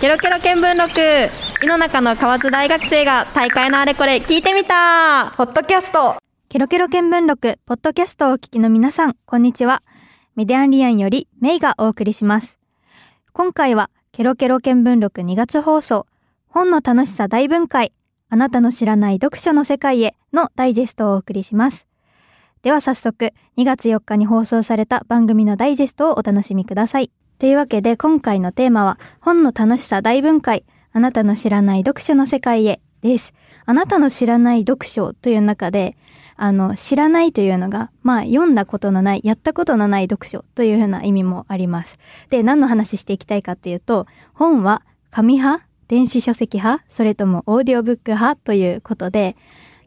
ケロケロ見聞録井の中の河津大学生が大会のあれこれ聞いてみたポッドキャストケロケロ見聞録、ポッドキャストをお聞きの皆さん、こんにちは。メディアンリアンよりメイがお送りします。今回は、ケロケロ見聞録2月放送、本の楽しさ大分解、あなたの知らない読書の世界へのダイジェストをお送りします。では早速、2月4日に放送された番組のダイジェストをお楽しみください。というわけで、今回のテーマは、本の楽しさ大分解、あなたの知らない読書の世界へです。あなたの知らない読書という中で、あの、知らないというのが、まあ、読んだことのない、やったことのない読書というふうな意味もあります。で、何の話していきたいかっていうと、本は紙派電子書籍派それともオーディオブック派ということで、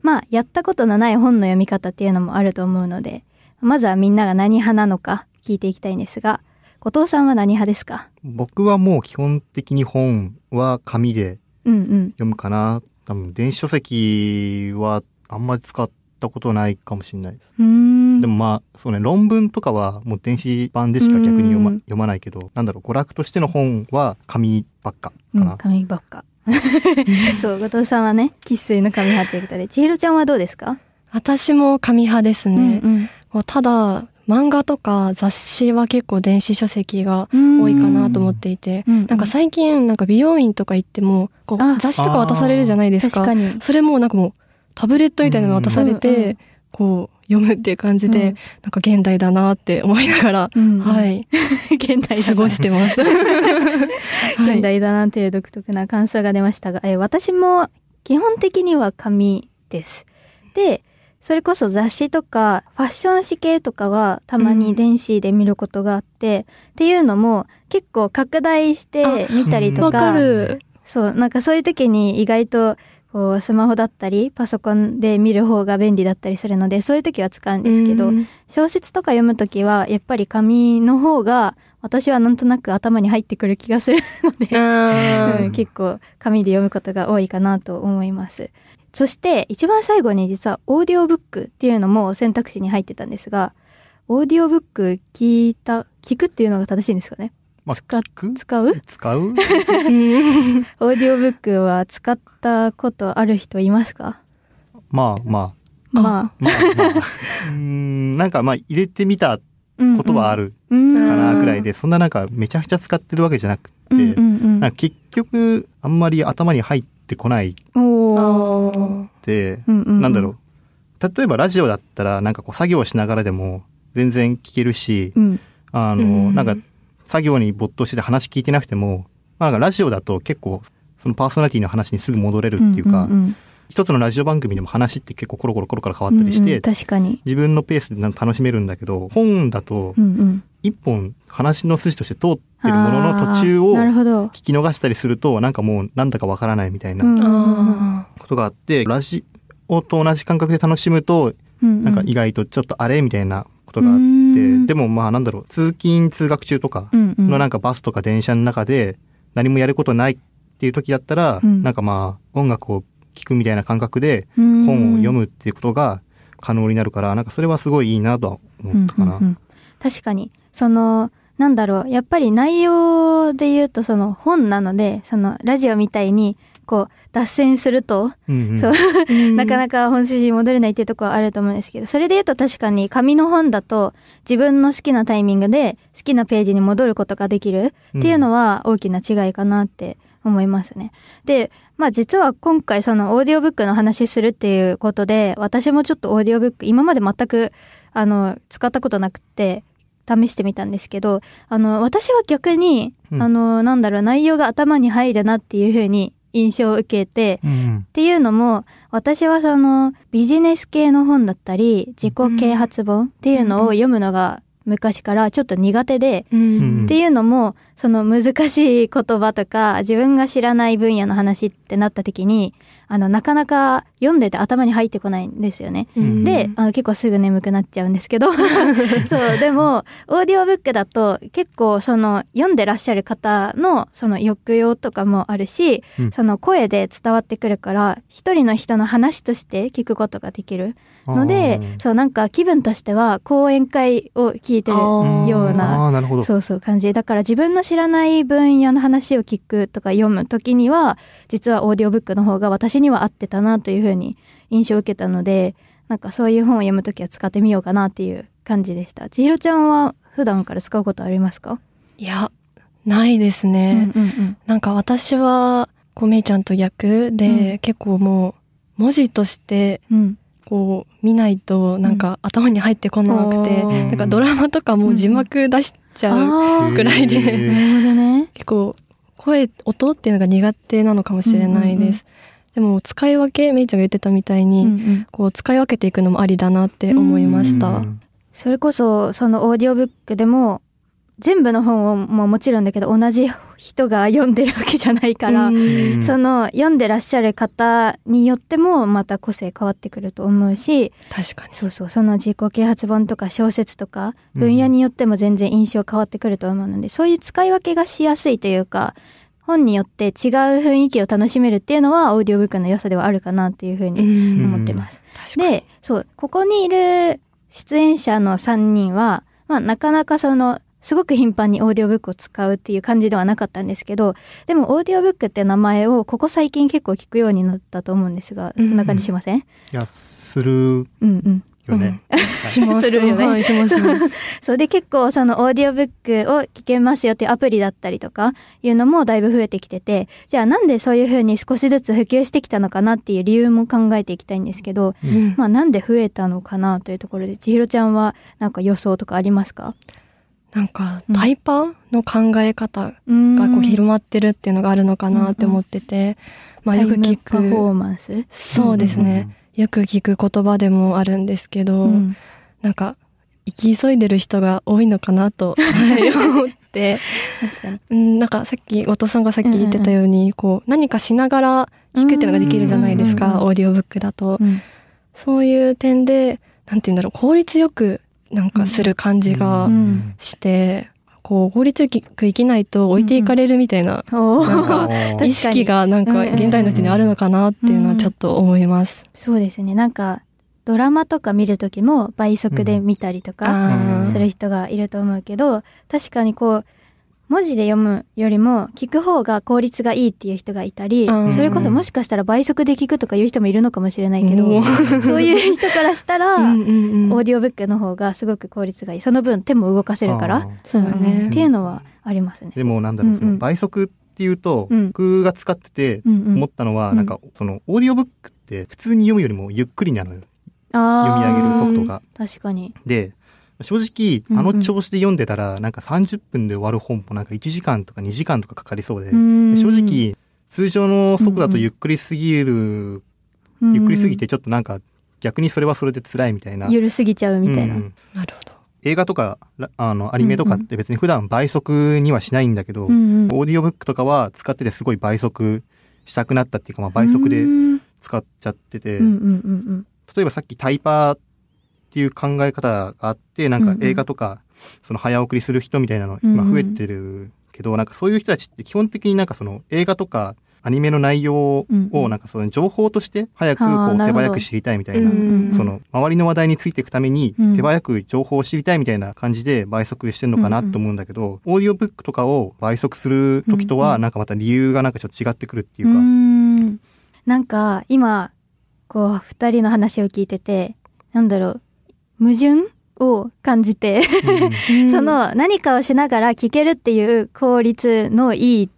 まあ、やったことのない本の読み方っていうのもあると思うので、まずはみんなが何派なのか聞いていきたいんですが、後藤さんは何派ですか？僕はもう基本的に本は紙でうんうん。読むかな。多分電子書籍はあんまり使ったことないかもしれないです。でもまあ、そうね、論文とかはもう電子版でしか逆に読まうん読まないけど、なんだろう、娯楽としての本は紙ばっかかうん、な。紙ばっか。そう、後藤さんはね、生粋の紙派ということで、千尋ちゃんはどうですか？私も紙派ですね。うんこうただ漫画とか雑誌は結構電子書籍がうん。多いかなと思っていて、うんなんか最近なんか美容院とか行ってもこあ。う雑誌とか渡されるじゃないですか。それもなんかもうタブレットみたいなの渡されて、うんうんこう読むっていう感じで、うん。なんか現代だなって思いながら、うんはい。現代過ごしてます。はい。現代だなという独特な感想が出ましたが、えー私も基本的には紙です。で、それこそ雑誌とかファッション誌系とかはたまに電子で見ることがあって、っていうのも結構拡大して見たりとわか。そう、なんかそういう時に意外とこうスマホだったりパソコンで見る方が便利だったりするので、そういう時は使うんですけど、うん。小説とか読むときはやっぱり紙の方が私はなんとなく頭に入ってくる気がするので、うん。結構紙で読むことが多いかなと思います。そして一番最後に実はオーディオブックっていうのも選択肢に入ってたんですが、オーディオブック聞いた、聞くっていうのが正しいんですかね？まあ、使使う？使う？う んオーディオブックは使ったことある人いますか？まあまあ、まあ、まあまあ。うーん、なんかまあ入れてみたことはあるうんかなくらいで、そんななんかめちゃくちゃ使ってるわけじゃなくて、うんうんうん。結局あんまり頭に入ってこない。っおー。あて、うんうん。なんだろう。例えばラジオだったらなんかこう作業しながらでも全然聞けるし、うん。あの、うんなんか作業に没頭してて話聞いてなくても、まあなんかラジオだと結構そのパーソナリティの話にすぐ戻れるっていうか、んんん。一つのラジオ番組でも話って結構コロコロコロから変わったりして、うんうん確かに。自分のペースで楽しめるんだけど、本だとうんうん一本話の筋として通ってるものの途中を聞。き逃したりすると、なんかもうなんだかわからないみたいなことがあって、ラジオと同じ感覚で楽しむと、うんなんか意外とちょっとあれみたいなことがあって、うん。でもまあなんだろう、通勤通学中とかのなんかバスとか電車の中で何もやることないっていう時だったら、うん。なんかまあ音楽を聴くみたいな感覚でうん。本を読むっていうことが可能になるから、なんかそれはすごいいいなとは思ったかな。確かに。その、なんだろう、やっぱり内容で言うとその本なので、そのラジオみたいに、こう、脱線すると、うんうん。そう。ーなかなか本筋に戻れないっていうところはあると思うんですけど、それで言うと確かに紙の本だと自分の好きなタイミングで好きなページに戻ることができるっていうのは大きな違いかなって思いますね。で、まあ実は今回そのオーディオブックの話するっていうことで、私もちょっとオーディオブック今まで全くあの使ったことなくて、試してみたんですけど、あの、私は逆に、うん。あの、なんだろう、内容が頭に入るなっていう風に印象を受けて、うんっていうのも、私はそのビジネス系の本だったり、自己啓発本っていうのを読むのが昔からちょっと苦手で、うん。っていうのも、その難しい言葉とか、自分が知らない分野の話ってなった時に、あの、なかなか読んでて頭に入ってこないんですよね。うんで、あの結構すぐ眠くなっちゃうんですけど、そう、でも、オーディオブックだと結構その読んでらっしゃる方のその抑揚とかもあるし、うんその声で伝わってくるから、一人の人の話として聞くことができるのでそうなんか気分としては講演会を聞いてるようなな。そうそう感じ。だから自分の知知らない分野の話を聞くとか読む時には実はオーディオブックの方が私には合ってたなというふうに印象を受けたのでなんかそういう本を読む時は使ってみようかなっていう感じでした。千尋ちゃんは普段から使うことありますか？いやないですね、うんうんうん。なんか私はこうめいちゃんと逆で、うん。結構もう文字としてうん。こう見ないとなんか頭に入ってこなくて、おー。なんかドラマとかも字幕出しちゃう、あぐらいで。へあなーるほどね。結構声音っていうのが苦手なのかもしれないです、でも使い分けめいちゃんが言ってたみたいに、うんうん。こう使い分けていくのもありだなって思いました、うん。それこそそのオーディオブックでも全部の本をももちろんだけど同じ人が読んでるわけじゃないから、うん。その読んでらっしゃる方によってもまた個性変わってくると思うし確かに。そうそうその自己啓発本とか小説とかうん。分野によっても全然印象変わってくると思うので、そういう使い分けがしやすいというか本によって違う雰囲気を楽しめるっていうのはオーディオブックの良さではあるかなっていうふうにうん思ってます。で、そう、ここにいる出演者の3人は、まあなかなかその、すごく頻繁にオーディオブックを使うっていう感じではなかったんですけど、でもオーディオブックって名前をここ最近結構聞くようになったと思うんですが、そんな感じしません、いや、するうん、うん。よね。しますするよね。はい、します そうで結構そのオーディオブックを聞けますよっていうアプリだったりとかいうのもだいぶ増えてきてて、じゃあなんでそういう風に少しずつ普及してきたのかなっていう理由も考えていきたいんですけど、うん。まあなんで増えたのかなというところで千尋ちゃんはなんか予想とかありますか？なんかうん。タイパの考え方ががこう広まってるっていうのがあるのかなって思ってて、まあよく聞パフォくーマンス、そうですね、よく聞く言葉でもあるんですけど、うん。なんか生き急いでる人が多いのかなとはい 思って、確かに。うん、なんかさっき後藤さんがさっき言ってたように、こう何かしながら聞くっていうのができるじゃないですか、うんうんうん。オーディオブックだと、うん。そういう点でなんて言うんだろう効率よくなんかする感じがうん。して、こう効率よく生きないと置いていかれるみたいななんか 意識がなんか現代の人にあるのかなっていうのはちょっと思います。そうですね。なんかドラマとか見る時も倍速で見たりとかする人がいると思うけど確かにこう文字で読むよりも聞く方が効率がいいっていう人がいたりうん。それこそもしかしたら倍速で聞くとかいう人もいるのかもしれないけどおそういう人からしたらオーディオブックの方がすごく効率がいい。その分手も動かせるからそうだね。んっていうのはありますね。でもなんだろう、その倍速っていうと、うん。僕が使ってて思ったのは、うん。なんかそのオーディオブックって普通に読むよりもゆっくりなのよ。読み上げる速度が。確かに。で、正直、あの調子で読んでたら、なんか30分で終わる本もなんか1時間とか2時間とかかかりそうで、うん正直、通常の速度だとゆっくりすぎる、ゆっくりすぎてちょっとなんか逆にそれはそれで辛いみたいな。ゆるすぎちゃうみたいな。うんうん。なるほど。映画とか、らあの、アニメとかって別に普段倍速にはしないんだけど、うんうん。オーディオブックとかは使っててすごい倍速したくなったっていうか、まあ、倍速でうん。使っちゃってて、うんうんうん。例えばさっきタイパーっていう考え方があって、なんか映画とか、その早送りする人みたいなの今増えてるけど、なんかそういう人たちって基本的になんかその映画とかアニメの内容うんうん。をなんかその情報として早くこう手早く知りたいみたいな、うんその周りの話題についていくためにうん。手早く情報を知りたいみたいな感じで倍速してんのかなと思うんだけど、オーディオブックとかを倍速する時とうんうん。はなんかまた理由がなんかちょっと違ってくるっていううか、ん。なんか今こう二人の話を聞いててなんだろう矛盾を感じて その何かをしながら聞けるっていう効率のいい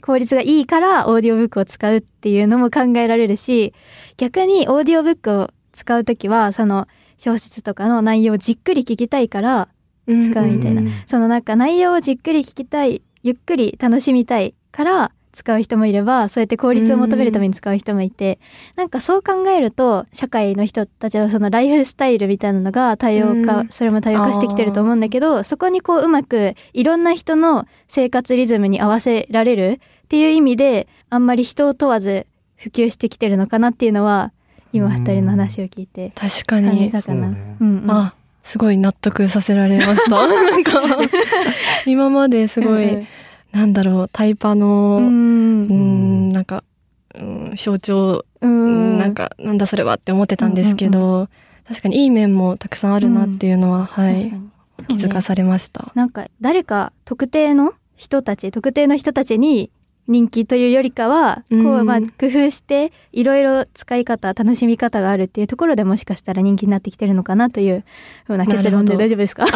効率がいいからオーディオブックを使うっていうのも考えられるし逆にオーディオブックを使うときはその小説とかの内容をじっくり聞きたいからうん。使うみたいな、うん。そのなんか内容をじっくり聞きたいゆっくり楽しみたいから使う人もいればそうやって効率を求めるために使う人もいて、なんかそう考えると社会の人たちのそのライフスタイルみたいなのが多様化、うんそれも多様化してきてると思うんだけどそこにこううまくいろんな人の生活リズムに合わせられるっていう意味であんまり人を問わず普及してきてるのかなっていうのは今二人の話を聞いて確か感じに。たかな。そうねうんうんあ、すごい納得させられました。なんか、今まですごい、なんだろう、タイパの、ううん、んなんか、うん、象徴、うん。なんか、なんだそれはって思ってたんですけど、確かにいい面もたくさんあるなっていうのは、はい、確かに。気づかされました。なんか誰か特定の人たち、特定の人たちに人気というよりかは、こう、うんまあ、工夫して、いろいろ使い方、楽しみ方があるっていうところでもしかしたら人気になってきてるのかなというような結論で大丈夫ですか？あ、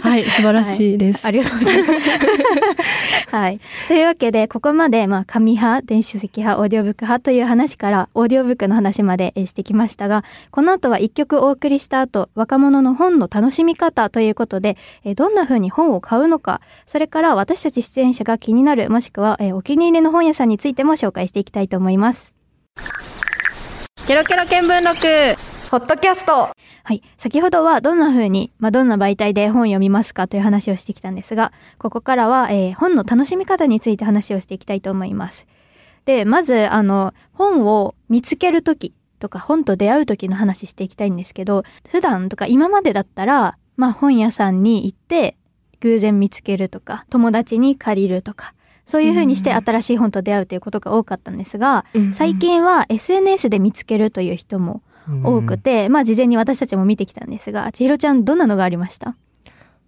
はい、素晴らしいです。ありがとうございます。はい。というわけで、ここまで、まあ、紙派、電子書籍派、オーディオブック派という話から、オーディオブックの話までえーしてきましたが、この後は一曲お送りした後、若者の本の楽しみ方ということで、えーどんな風に本を買うのか、それから私たち出演者が気になる、もしくは、えーお気に入りの本屋さんについても紹介していきたいと思います。ケロケロ見聞録ポッドキャストはい。先ほどはどんな風に、まあ、どんな媒体で本を読みますかという話をしてきたんですが、ここからは、えー本の楽しみ方について話をしていきたいと思います。で、まず、あの、本を見つけるときとか、本と出会うときの話していきたいんですけど、普段とか今までだったら、まあ、本屋さんに行って、偶然見つけるとか、友達に借りるとか、そういう風にして新しい本と出会うということが多かったんですが、うん。最近は SNS で見つけるという人も多くて、まあ事前に私たちも見てきたんですが、千尋ちゃんどんなのがありました？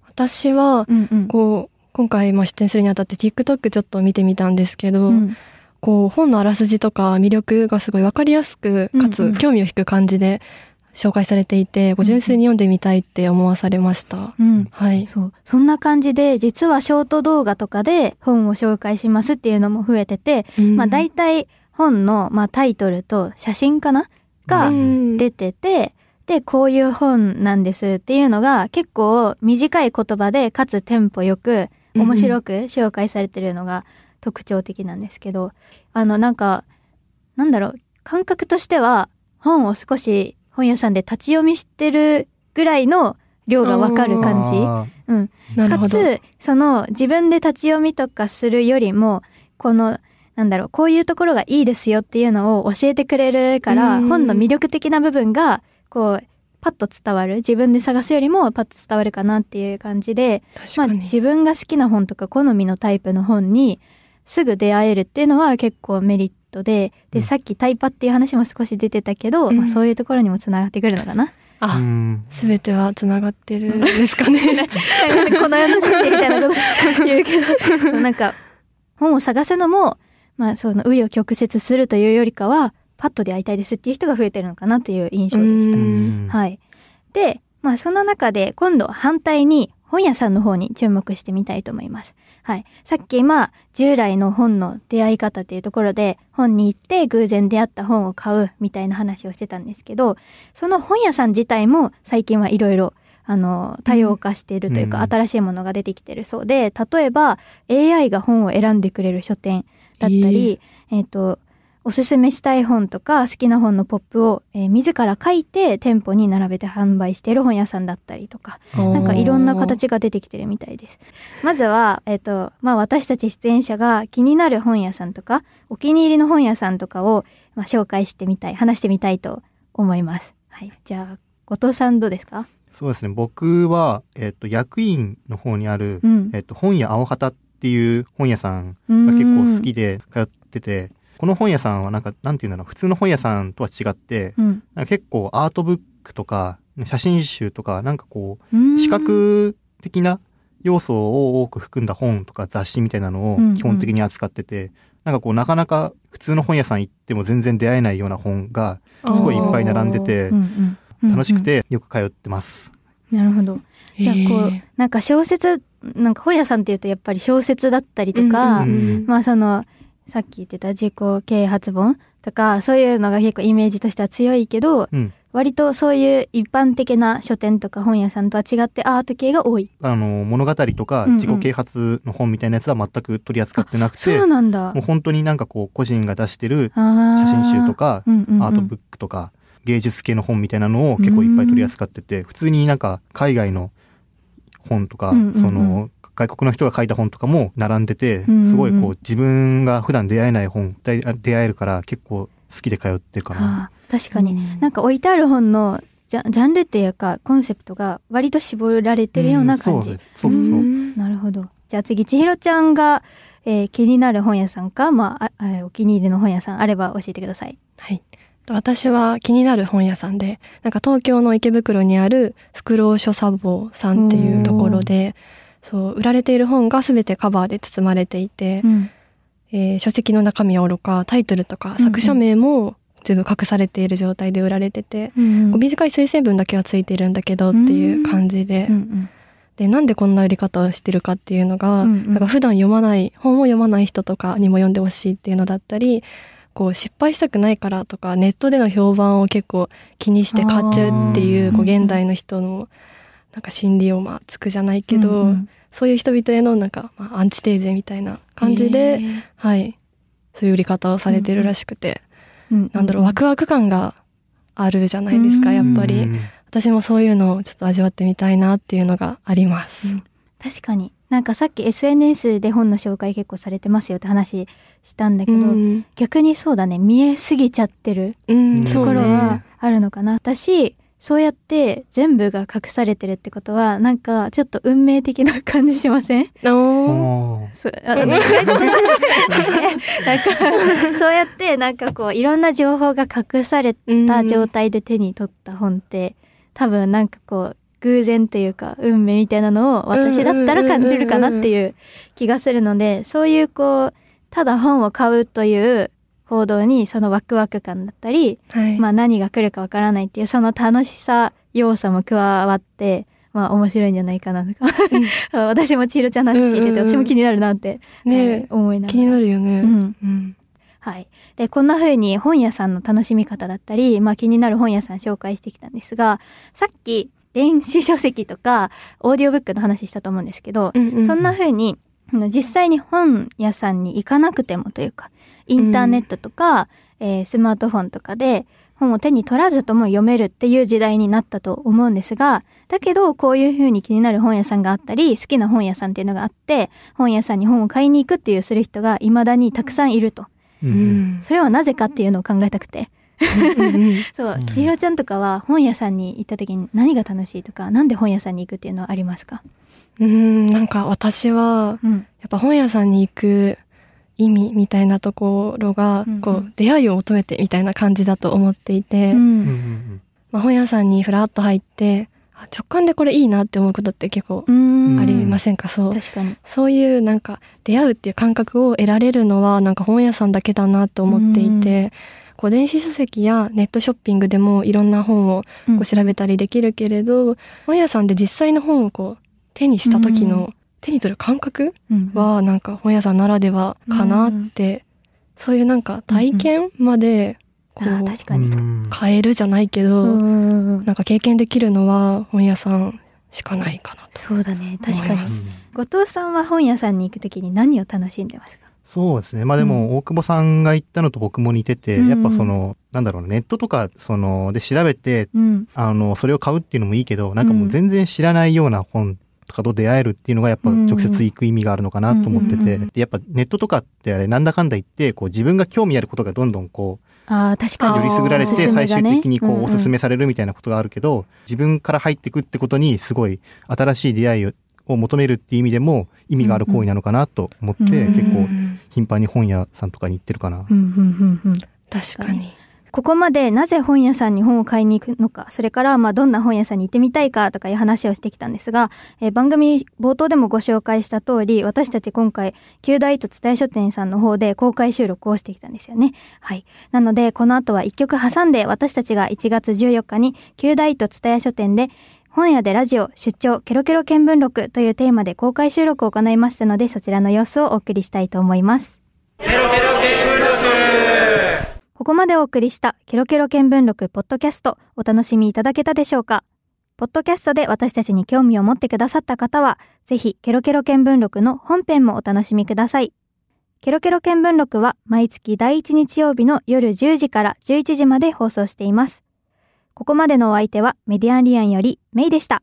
私は。こう、今回も出演するにあたって TikTok ちょっと見てみたんですけど、うん。こう、本のあらすじとか魅力がすごいわかりやすく、かつ興味を引く感じで紹介されていて、こう純粋に読んでみたいって思わされました。うん。はい。そう。そんな感じで、実はショート動画とかで本を紹介しますっていうのも増えてて、まあ大体本の、まあ、タイトルと写真かな？がうん出てて、で、こういう本なんですっていうのが結構短い言葉で、かつテンポよく、面白く紹介されてるのが特徴的なんですけど、あの、なんか、なんだろう、感覚としては、本を少し本屋さんで立ち読みしてるぐらいの量がわかる感じ。あうん。かつ、その自分で立ち読みとかするよりも、この、なんだろう、こういうところがいいですよっていうのを教えてくれるから、うん本の魅力的な部分が、こう、パッと伝わる。自分で探すよりもパッと伝わるかなっていう感じで、まあ。自分が好きな本とか好みのタイプの本にすぐ出会えるっていうのは結構メリットで、で、うんさっきタイパっていう話も少し出てたけど、うんまあそういうところにもつながってくるのかな？うあ、んすべてはつながってるんですかね。この世の真理みたいなこと言うけど、そうなんか、本を探すのも、まあ、その、紆余曲折するというよりかは、パッと出会いたいですっていう人が増えてるのかなという印象でした。うんはい。で、まあ、その中で、今度反対に、本屋さんの方に注目してみたいと思います。はい。さっき、まあ、従来の本の出会い方っていうところで、本に行って偶然出会った本を買うみたいな話をしてたんですけど、その本屋さん自体も最近はいろいろ、あの、多様化しているというか、うん新しいものが出てきてるそうで、例えば、AI が本を選んでくれる書店だったり、えっ、と、おすすめしたい本とか好きな本のポップを、えー自ら書いて店舗に並べて販売している本屋さんだったりとか、なんかいろんな形が出てきてるみたいです。まずは、えっ、と、まあ私たち出演者が気になる本屋さんとか、お気に入りの本屋さんとかを、まあ、紹介してみたい、話してみたいと思います。はい。じゃあ、後藤さんどうですか？そうですね僕は、えっと役員の方にある、うんえっと本屋青旗っていう本屋さんが結構好きで通っててこの本屋さんはなんかなんていうんだろう普通の本屋さんとは違ってうん。なんか結構アートブックとか写真集とかなんかこうんう視覚的な要素を多く含んだ本とか雑誌みたいなのをうんうん基本的に扱ってて、なんかこうなかなか普通の本屋さん行っても全然出会えないような本がすごいいっぱい並んでてうんうんうん楽しくてよく通ってます。なるほど。じゃあこう、なんか小説、なんか本屋さんっていうとやっぱり小説だったりとか、うんうんうんまあその、さっき言ってた自己啓発本とか、そういうのが結構イメージとしては強いけど、うん。割とそういう一般的な書店とか本屋さんとは違ってアート系が多い。あの物語とかうんうん。自己啓発の本みたいなやつは全く取り扱ってなくて、そうなんだ。もう。本当になんかこう個人が出してる写写真集とかうんうんうん。アートブックとか芸術系の本みたいなのを結構いっぱい取り扱ってて普通になんか海外の本とかうんうんうん。その外国の人が書いた本とかも並んでてすごいこう自分が普段出会えない本出出会えるから結構好きで通ってるかな。確かに、うんなんか置いてある本のジャジャンルっていうかコンセプトが割と絞られてるような感じ。うんそうそうそううんなるほど。じゃあ次、千尋ちゃんが、えー気になる本屋さんか、まあ、ああお気に入りの本屋さんあれば教えてください。はい。私は気になる本屋さんで、なんか東京の池袋にあるフクロウ書茶房さんっていうところで、そう売られている本が全てカバーで包まれていて、うん。えー書籍の中身はおろかタイトルとか作者名も全部隠されている状態で売られてて、うんこう短い推薦文だけはついてるんだけどっていう感じで、うんうんでなんでこんな売り方をしてるかっていうのが、うんうん。なんか普段読まない本を読まない人とかにも読んでほしいっていうのだったりこう失敗したくないからとかネットでの評判を結構気にして買っちゃうっていうこう現代の人のなんか心理をまあつくじゃないけど、うんうん。そういう人々へのなんか、まあ、アンチテーゼみたいな感じへで、ーはい、そういう売り方をされてるらしくて、うんなんだろうワクワク感があるじゃないですか、うんやっぱり、うん私もそういうのをちょっと味わってみたいなっていうのがあります。確かに。なんかさっき SNS で本の紹介結構されてますよって話したんだけど、うん、逆にそうだね。見えすぎちゃってるうん、ところはね。あるのかな、私そうやって全部が隠されてるってことはなんかちょっと運命的な感じしません？おそうあのなん。かそうやってなんかこういろんな情報が隠された状態で手に取った本って多分なんかこう偶然というか運命みたいなのを私だったら感じるかなっていう気がするのでそういうこうただ本を買うという行動にそのワクワク感だったり、はい。まあ何が来るかわからないっていうその楽しさ要素も加わってまあ面白いんじゃないかなとか 私も千尋ちゃんの話聞いててうんうんうん私も気になるなって、ねはい思いながら気になるよね。うんうん。はい。で、こんな風に本屋さんの楽しみ方だったり、まあ気になる本屋さん紹介してきたんですが、さっき電子書籍とかオーディオブックの話したと思うんですけど、うんうんそんな風に実際に本屋さんに行かなくてもというか、インターネットとか、えースマートフォンとかで本を手に取らずとも読めるっていう時代になったと思うんですが、だけどこういう風に気になる本屋さんがあったり、好きな本屋さんっていうのがあって、本屋さんに本を買いに行くっていうする人が未だにたくさんいると。ううんん。それはなぜかっていうのを考えたくて。うんうん そう、千尋ちゃんとかは本屋さんに行った時に何が楽しいとか、なんで本屋さんに行くっていうのはありますか？うん、なんか私は、うん。やっぱ本屋さんに行く意味みたいなところが、うんうんこう、出会いを求めてみたいな感じだと思っていて、う。うんんまあ、本屋さんにふらっと入って、あ直感でこれいいなって思うことって結構うん。ありませんか、そう。確かに。そういうなんか出会うっていう感覚を得られるのはなんか本屋さんだけだなと思っていて、こう電子書籍やネットショッピングでもいろんな本をこう調べたりできるけれど、本屋さんで実際の本をこう手にした時の、う手に取る感覚うん、はなんか本屋さんならではかなって、そういうなんか体験までこう変えるじゃないけど、うん。なんか経験できるのは本屋さんしかないかなと。そうだね。確かに思いま。後藤さんは本屋さんに行く時に何を楽しんでますか？そうですね。まあでも、大久保さんが言ったのと僕も似てて、うんやっぱその、なんだろうな、ネットとか、その、で調べて、うん。あの、それを買うっていうのもいいけど、なんかもう全然知らないような本とかと出会えるっていうのがやっぱ直接行く意味があるのかなと思ってて、で、やっぱネットとかってあれ、なんだかんだ言って、こう自分が興味あることがどんどんこああ、確う、かに。よりすぐられて、最終的にこうおすすめされるみたいなことがあるけど、自分から入ってくってことに、すごい新しい出会いをを求めるっていう意味でも意味がある行為なのかなと思って、結構うん頻繁に本屋さんとかに行ってるかな。うん、うん、うん、うん。確かに。ここまでなぜ本屋さんに本を買いに行くのか、それからまあどんな本屋さんに行ってみたいかとかいう話をしてきたんですが、えー番組冒頭でもご紹介した通り、私たち今回、旧大都伝え書店さんの方で公開収録をしてきたんですよね。はい。なので、この後は一曲挟んで私たちが1月14日に旧大都伝え書店で本屋でラジオ出張ケロケロ見聞録というテーマで公開収録を行いましたので、そちらの様子をお送りしたいと思います。ここまでお送りしたケロケロ見聞録ポッドキャストお楽しみいただけたでしょうか？ポッドキャストで私たちに興味を持ってくださった方は、ぜひケロケロ見聞録の本編もお楽しみください。ケロケロ見聞録は毎月第1日曜日の夜10時から11時まで放送しています。ここまでのお相手はメディアンリアンよりメイでした。